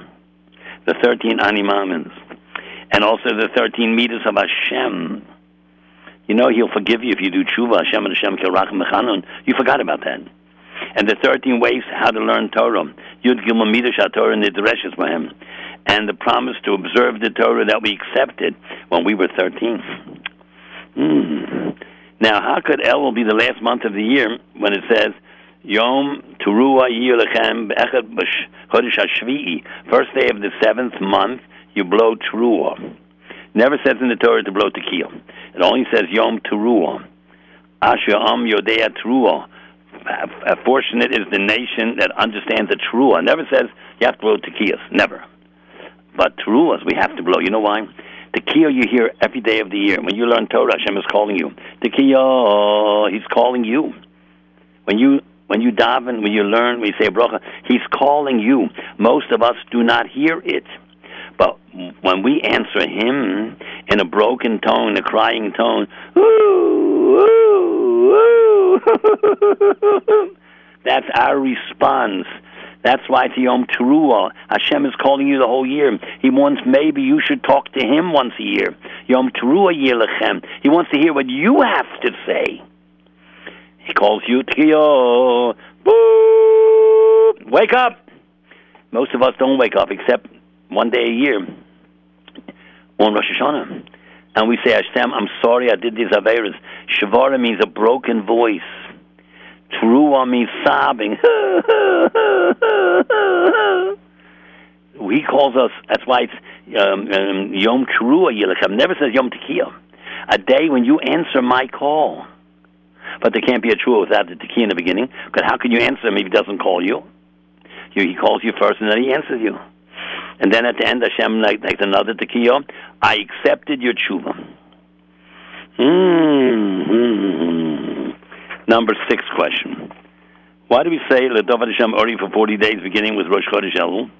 the 13 Ani Maamins, and also the 13 meters of Hashem. You know, He'll forgive you if you do tshuva, Hashem and Hashem kirach mechanun. You forgot about that. And the 13 ways how to learn Torah, Yud Gimel Midrash the Dreshes Him, and the promise to observe the Torah that we accepted when we were 13. Mm. Now, how could Elul be the last month of the year when it says Yom Teruah first day of the seventh month, you blow Teruah. Never says in the Torah to blow tekiah. It only says Yom Teruah. Asher Am Yodea Teruah. Fortunate is the nation that understands the Teruah. Never says you have to blow tekiyas. Never. But to us we have to blow. You know why? Tekiah you hear every day of the year. When you learn Torah, Hashem is calling you. Tekiah, He's calling you. When you when you daven, when you learn, when you say bracha, He's calling you. Most of us do not hear it. But when we answer Him in a broken tone, a crying tone, that's our response that's why it's Yom Teruah. Hashem is calling you the whole year. He wants maybe you should talk to him once a year. Yom Teruah Yilachem. He wants to hear what you have to say. He calls you Tkiyo. Wake up! Most of us don't wake up except one day a year on Rosh Hashanah. And we say, Hashem, I'm sorry I did these Averas. Shavara means a broken voice. True on me sobbing. He calls us. That's why it's um, um, Yom Teruah Yilachem. Never says Yom Tekiah. A day when you answer my call. But there can't be a true without the tekiah in the beginning. Because how can you answer him if he doesn't call you? you? He calls you first, and then he answers you. And then at the end, Hashem like, like another tekiah. I accepted your tshuva. Mm-hmm. Number six question. Why do we say LeDovid Hashem Ori for 40 days, beginning with Rosh Chodesh Elul?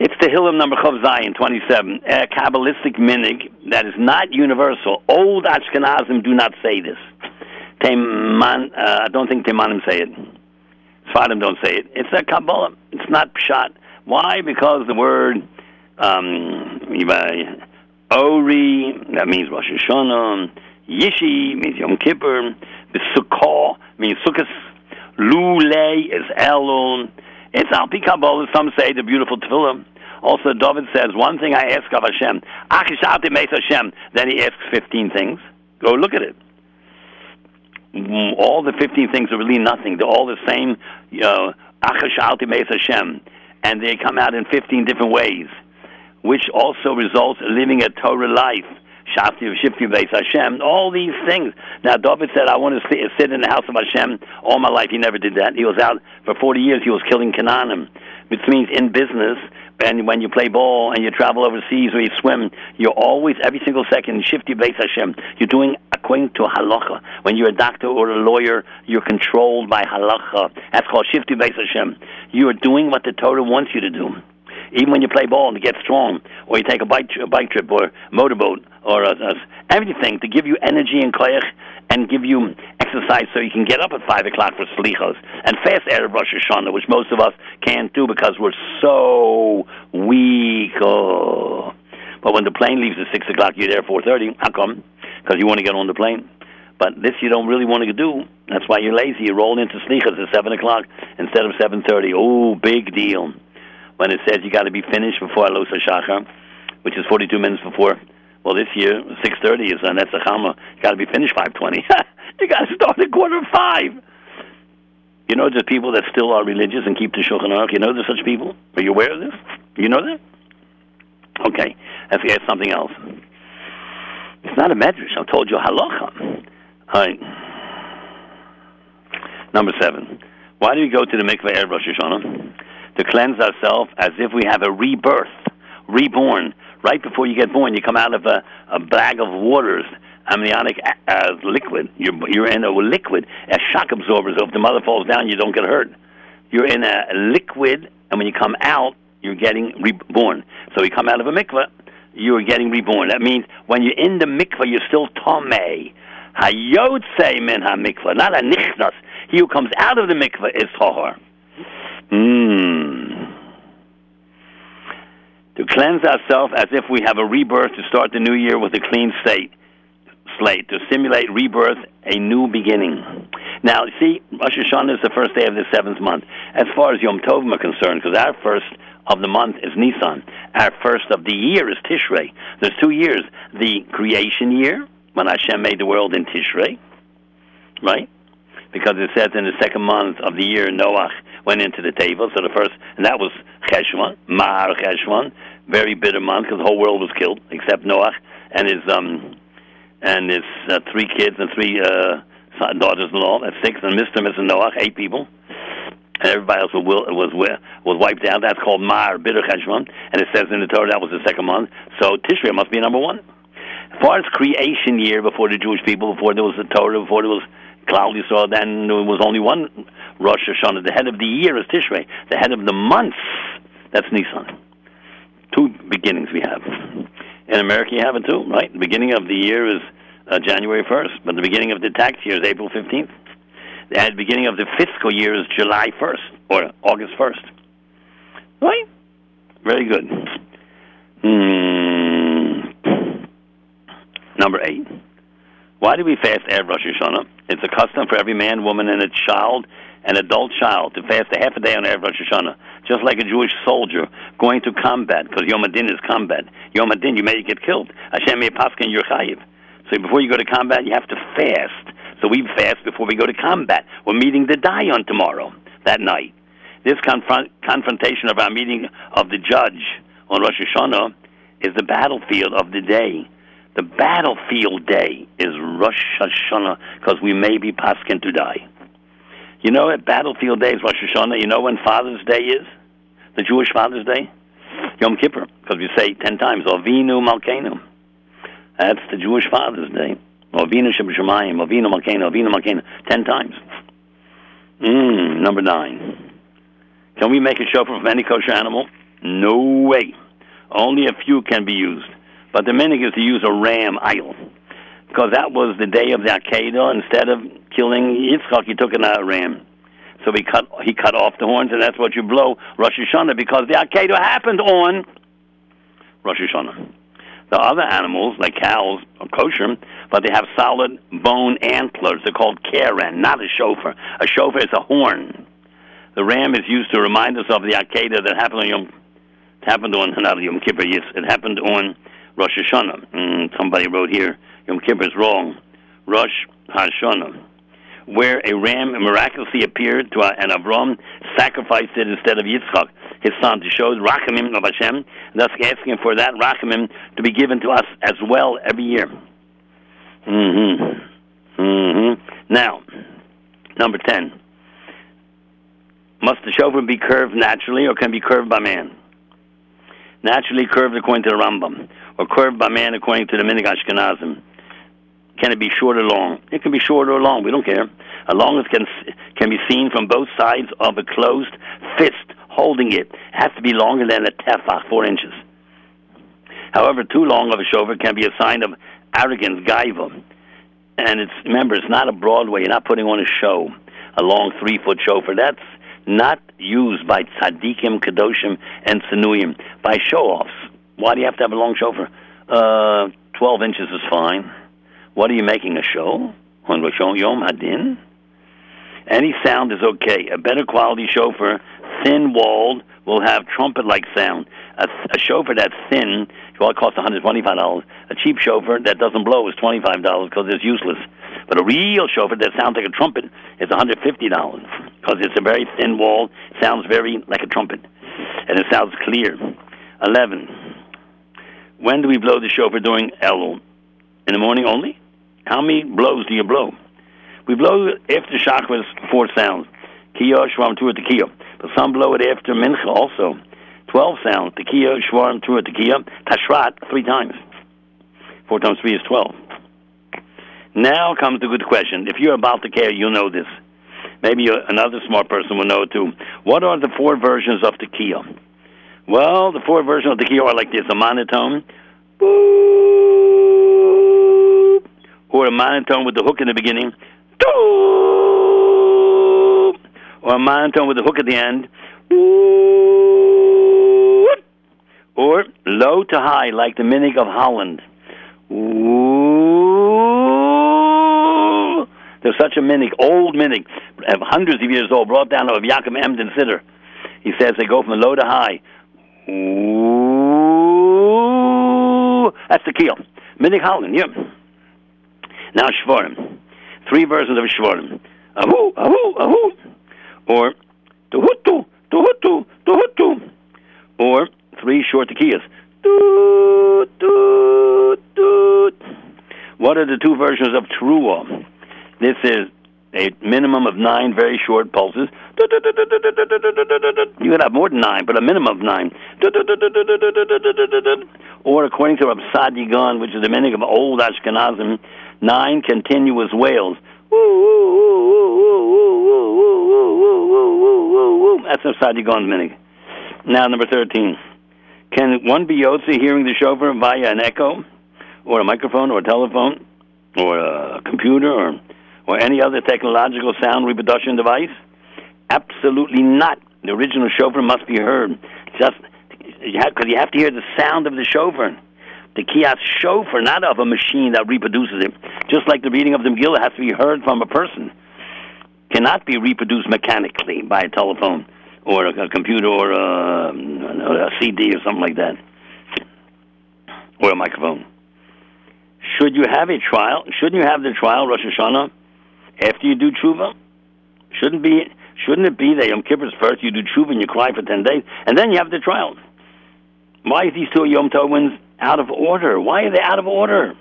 It's the Hillam number Chav Zion 27, a Kabbalistic minig that is not universal. Old Ashkenazim do not say this. Teman, uh, I don't think Temanim say it. Sfardim don't say it. It's a Kabbalah. It's not Pshat. Why? Because the word um, Ori, that means Rosh Hashanah, Yishi means Yom Kippur, the Sukkah means Sukkot, Lule is Elul. It's Al Pi Kabbalah. Some say the beautiful Tefillah. Also, David says, one thing I ask of Hashem, Achishati Meis Hashem. Then he asks 15 things. Go look at it. All the 15 things are really nothing. They're all the same, Achishati Meis Hashem. And they come out in 15 different ways, which also results in living a Torah life. Shafti Shifti Beis Hashem, all these things. Now, David said, I want to sit in the house of Hashem all my life. He never did that. He was out for 40 years. He was killing Canaanim, which means in business, and when you play ball and you travel overseas or you swim, you're always, every single second, Shifti Beis Hashem. You're doing according to halacha. When you're a doctor or a lawyer, you're controlled by halacha. That's called Shifti Beis Hashem. You are doing what the Torah wants you to do even when you play ball to get strong, or you take a bike a bike trip or motorboat or a, a, everything to give you energy and koyach and give you exercise so you can get up at five o'clock for slichos and fast erev Rosh Hashanah, which most of us can't do because we're so weak. Oh. But when the plane leaves at six o'clock, you're there at four thirty. How come? Because you want to get on the plane. But this you don't really want to do. That's why you're lazy. You roll into slichas at seven o'clock instead of seven thirty. Oh, big deal when it says you got to be finished before Alos HaShachar, which is 42 minutes before. Well, this year, 6.30 is on Netzachama. You got to be finished 5.20. you got to start at quarter five. You know there's people that still are religious and keep the Shulchan Aruch. You know there's such people? Are you aware of this? You know that? Okay, let's get something else. It's not a medrash. I told you halacha. All right. Number seven. Why do we go to the mikveh Erev Rosh Hashanah? To cleanse ourselves as if we have a rebirth, reborn. Right before you get born, you come out of a, a bag of waters, amniotic uh, liquid. You're, you're in a liquid as shock absorbers. So if the mother falls down, you don't get hurt. You're in a liquid, and when you come out, you're getting reborn. So you come out of a mikveh, you're getting reborn. That means when you're in the mikveh, you're still tomei. Hayotze min ha mikveh, not a nichnas. He who comes out of the mikveh is tahor. Mm. To cleanse ourselves as if we have a rebirth to start the new year with a clean state, slate, to simulate rebirth, a new beginning. Now, see, Rosh Hashanah is the first day of the seventh month. As far as Yom Tovim are concerned, because our first of the month is Nisan, our first of the year is Tishrei. There's two years: the creation year, when Hashem made the world in Tishrei, right? Because it says in the second month of the year, Noach went into the table. So the first, and that was Cheshvan, Mahar Cheshvan, very bitter month because the whole world was killed except Noach and his um and his uh, three kids and three uh, daughters-in-law. That's six, and Mr. and Mrs. Noach, eight people. And everybody else was was was wiped out. That's called Mar Bitter Cheshvan, and it says in the Torah that was the second month. So Tishrei must be number one. As far as creation year before the Jewish people, before there was the Torah, before there was Cloud saw then there was only one Rosh Hashanah. The head of the year is Tishrei. The head of the month, that's Nisan. Two beginnings we have. In America, you have it too, right? The beginning of the year is uh, January 1st, but the beginning of the tax year is April 15th. The beginning of the fiscal year is July 1st or August 1st. Right? Very good. Hmm. Number eight. Why do we fast Erev Rosh Hashanah? It's a custom for every man, woman, and a child, an adult child, to fast a half a day on Erev Rosh Hashanah, just like a Jewish soldier going to combat, because Yom Adin is combat. Yom Adin, you may get killed. Hashem may paskin your chayiv. So before you go to combat, you have to fast. So we fast before we go to combat. We're meeting the Dayan tomorrow, that night. This confront, confrontation of our meeting of the judge on Rosh Hashanah is the battlefield of the day. The battlefield day is Rosh Hashanah because we may be paskin to die. You know what battlefield day is Rosh Hashanah? You know when Father's Day is? The Jewish Father's Day? Yom Kippur, because we say ten times, Avinu Malkeinu. That's the Jewish Father's Day. Avinu Shem Shemayim, Avinu Malkeinu, Avinu Malkeinu, ten times. Mm, number nine. Can we make a shofar from any kosher animal? No way. Only a few can be used. But the is to use a ram idol. Because that was the day of the Akedah. Instead of killing Yitzchak, he took an uh, ram. So he cut he cut off the horns, and that's what you blow Rosh Hashanah because the Akedah happened on Rosh Hashanah. The other animals, like cows, are kosher, but they have solid bone antlers. They're called keren, not a shofar. A shofar is a horn. The ram is used to remind us of the Akedah that happened on Yom, happened on not Yom Kippur. Yes, it happened on Rosh Hashanah. Mm, somebody wrote here Yom Kippur is wrong. Rosh Hashanah where a ram miraculously appeared to and Avram sacrificed it instead of Yitzchak, his son, to show rachamim of Hashem, thus asking for that rachamim to be given to us as well every year. Mm-hmm. Mm-hmm. Now, number ten. Must the shofar be curved naturally or can be curved by man? Naturally curved according to the Rambam, or curved by man according to the Minig Ashkenazim. Can it be short or long? It can be short or long. We don't care. As long as it can, can be seen from both sides of a closed fist holding it. It has to be longer than a tefach, four inches. However, too long of a shofar can be a sign of arrogance, gaiva. And it's remember, it's not a Broadway. You're not putting on a show, a long three foot shofar. That's not used by tzaddikim, kadoshim, and sinuyim by show offs. Why do you have to have a long shofar? Uh, Twelve inches is fine. What are you making a show on Rosh Yom Hadin? Any sound is okay. A better quality shofar, thin walled, will have trumpet like sound. A, a shofar that's thin, well, costs $125. A cheap shofar that doesn't blow is $25 because it's useless. But a real shofar that sounds like a trumpet is $150 because it's a very thin wall, sounds very like a trumpet, and it sounds clear. 11. When do we blow the shofar during Elul? In the morning only? How many blows do you blow? We blow after chakras four sounds. Kiyo, Shwarm, Tua, Tekiyo. But some blow it after Mincha also. Twelve sounds. Tekiyo, Shwarm, Tua, Tekiyo. Tashrat, three times. Four times three is twelve. Now comes the good question. If you're about to care, you'll know this. Maybe another smart person will know too. What are the four versions of Tekiyo? Well, the four versions of Tekiyo are like this. A monotone. Boop or a monotone with the hook in the beginning, or a monotone with the hook at the end, or low to high like the Minig of Holland. There's such a Minig, old Minig, hundreds of years old, brought down of Yaakov Emden Siddur. He says they go from low to high. Ooh, That's the keel. Minig Holland, yeah. Now Shvarim. Three versions of Shvarim. Ahu, ahu, ahu. Or tuhutu, tuhutu, tuhutu. Or three short tekiyas. Toot, toot, toot. What are the two versions of Teruah? This is a minimum of nine very short pulses. You could have more than nine, but a minimum of nine. Or according to Rav Saadia Gaon, which is the meaning of old Ashkenazim, nine continuous wails. That's Rav Saadia Gaon's meaning. Now, number 13. Can one be Yotze hearing the shofar via an echo, or a microphone, or a telephone, or a computer, or or any other technological sound reproduction device? Absolutely not. The original shofar must be heard. Just because you have to hear the sound of the shofar. The kiyas shofar, not of a machine that reproduces it. Just like the reading of the Megillah has to be heard from a person. Cannot be reproduced mechanically by a telephone or a, a computer or a, a CD or something like that. Or a microphone. Should you have a trial? Shouldn't you have the trial, Rosh Hashanah? After you do tshuva. Shouldn't be Shouldn't it be that Yom Kippur's first, you do tshuva and you cry for 10 days, and then you have the trial? Why is these two Yom Tovins out of order? Why are they out of order?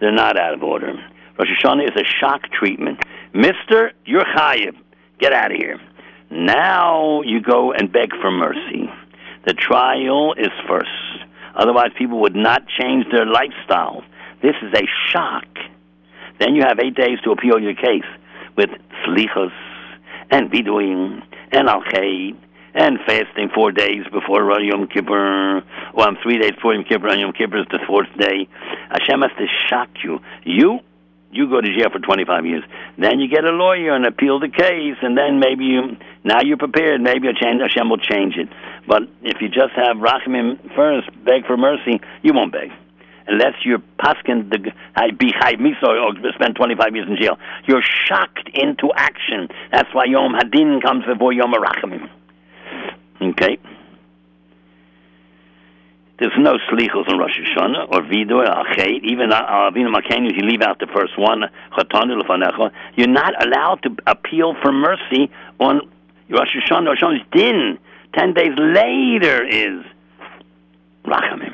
They're not out of order. Rosh Hashanah is a shock treatment. Mister, you're chayiv. Get out of here. Now you go and beg for mercy. The trial is first. Otherwise, people would not change their lifestyle. This is a shock. Then you have eight days to appeal your case with slichos and viduim and al and fasting four days before Yom Kippur. Well, three days before Yom Kippur. On Yom Kippur is the fourth day. Hashem has to shock you. You you go to jail for 25 years. Then you get a lawyer and appeal the case, and then maybe you now you're prepared. Maybe Hashem will change it. But if you just have rachamim first, beg for mercy, you won't beg. Unless you're paskin the be miso or spend 25 years in jail, you're shocked into action. That's why Yom Hadin comes before Yom Rachamim. Okay. There's no slichos in Rosh Hashanah or vidur or achet. Even avinu makenu, you leave out the first one. Chatanu lefanecha. You're not allowed to appeal for mercy on Rosh Hashanah. Rosh Hashanah's din. Ten days later is rachamim.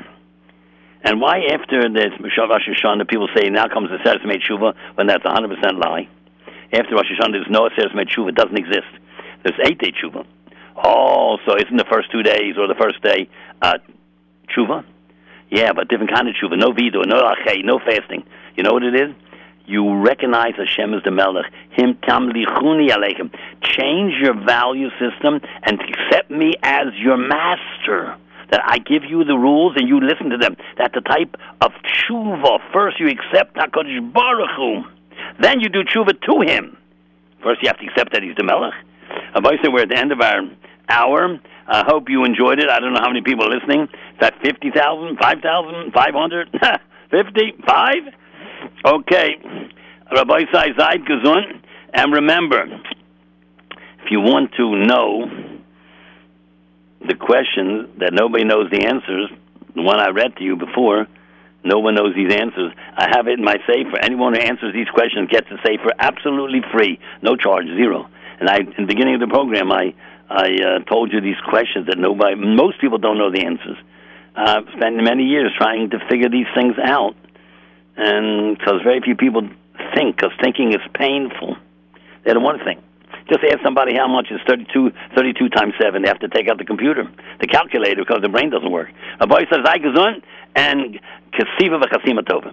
And why after this Rosh Hashanah people say now comes the Made Tshuva when that's 100% lie? After Rosh Hashanah there's no Made Tshuva. It doesn't exist. There's eight day Tshuva. Oh, so isn't the first two days or the first day uh, tshuva? Yeah, but different kind of tshuva. No vidu, no achay, no fasting. You know what it is? You recognize Hashem as the Melech. Him tamlichuni aleichem. Change your value system and accept me as your master. That I give you the rules and you listen to them. That's the type of tshuva. First you accept HaKadosh Baruch Hu. Then you do tshuva to him. First you have to accept that he's the Melech. Obviously, we're at the end of our hour. I hope you enjoyed it. I don't know how many people are listening. Is that 50,000, 5,000, 500, 50, 5? Okay. Rabbi Sai Zaid Gesund. And remember, if you want to know the questions that nobody knows the answers, the one I read to you before, no one knows these answers. I have it in my sefer for anyone who answers these questions gets the sefer for absolutely free, no charge, zero. And I, in the beginning of the program, I I uh, told you these questions that nobody, most people don't know the answers. I've spent many years trying to figure these things out, and because very few people think, because thinking is painful. They don't want to think. Just ask somebody how much is 32, 32 times 7. They have to take out the computer, the calculator, because the brain doesn't work. A boy says, I gesund, and kasiva v'chasima tova.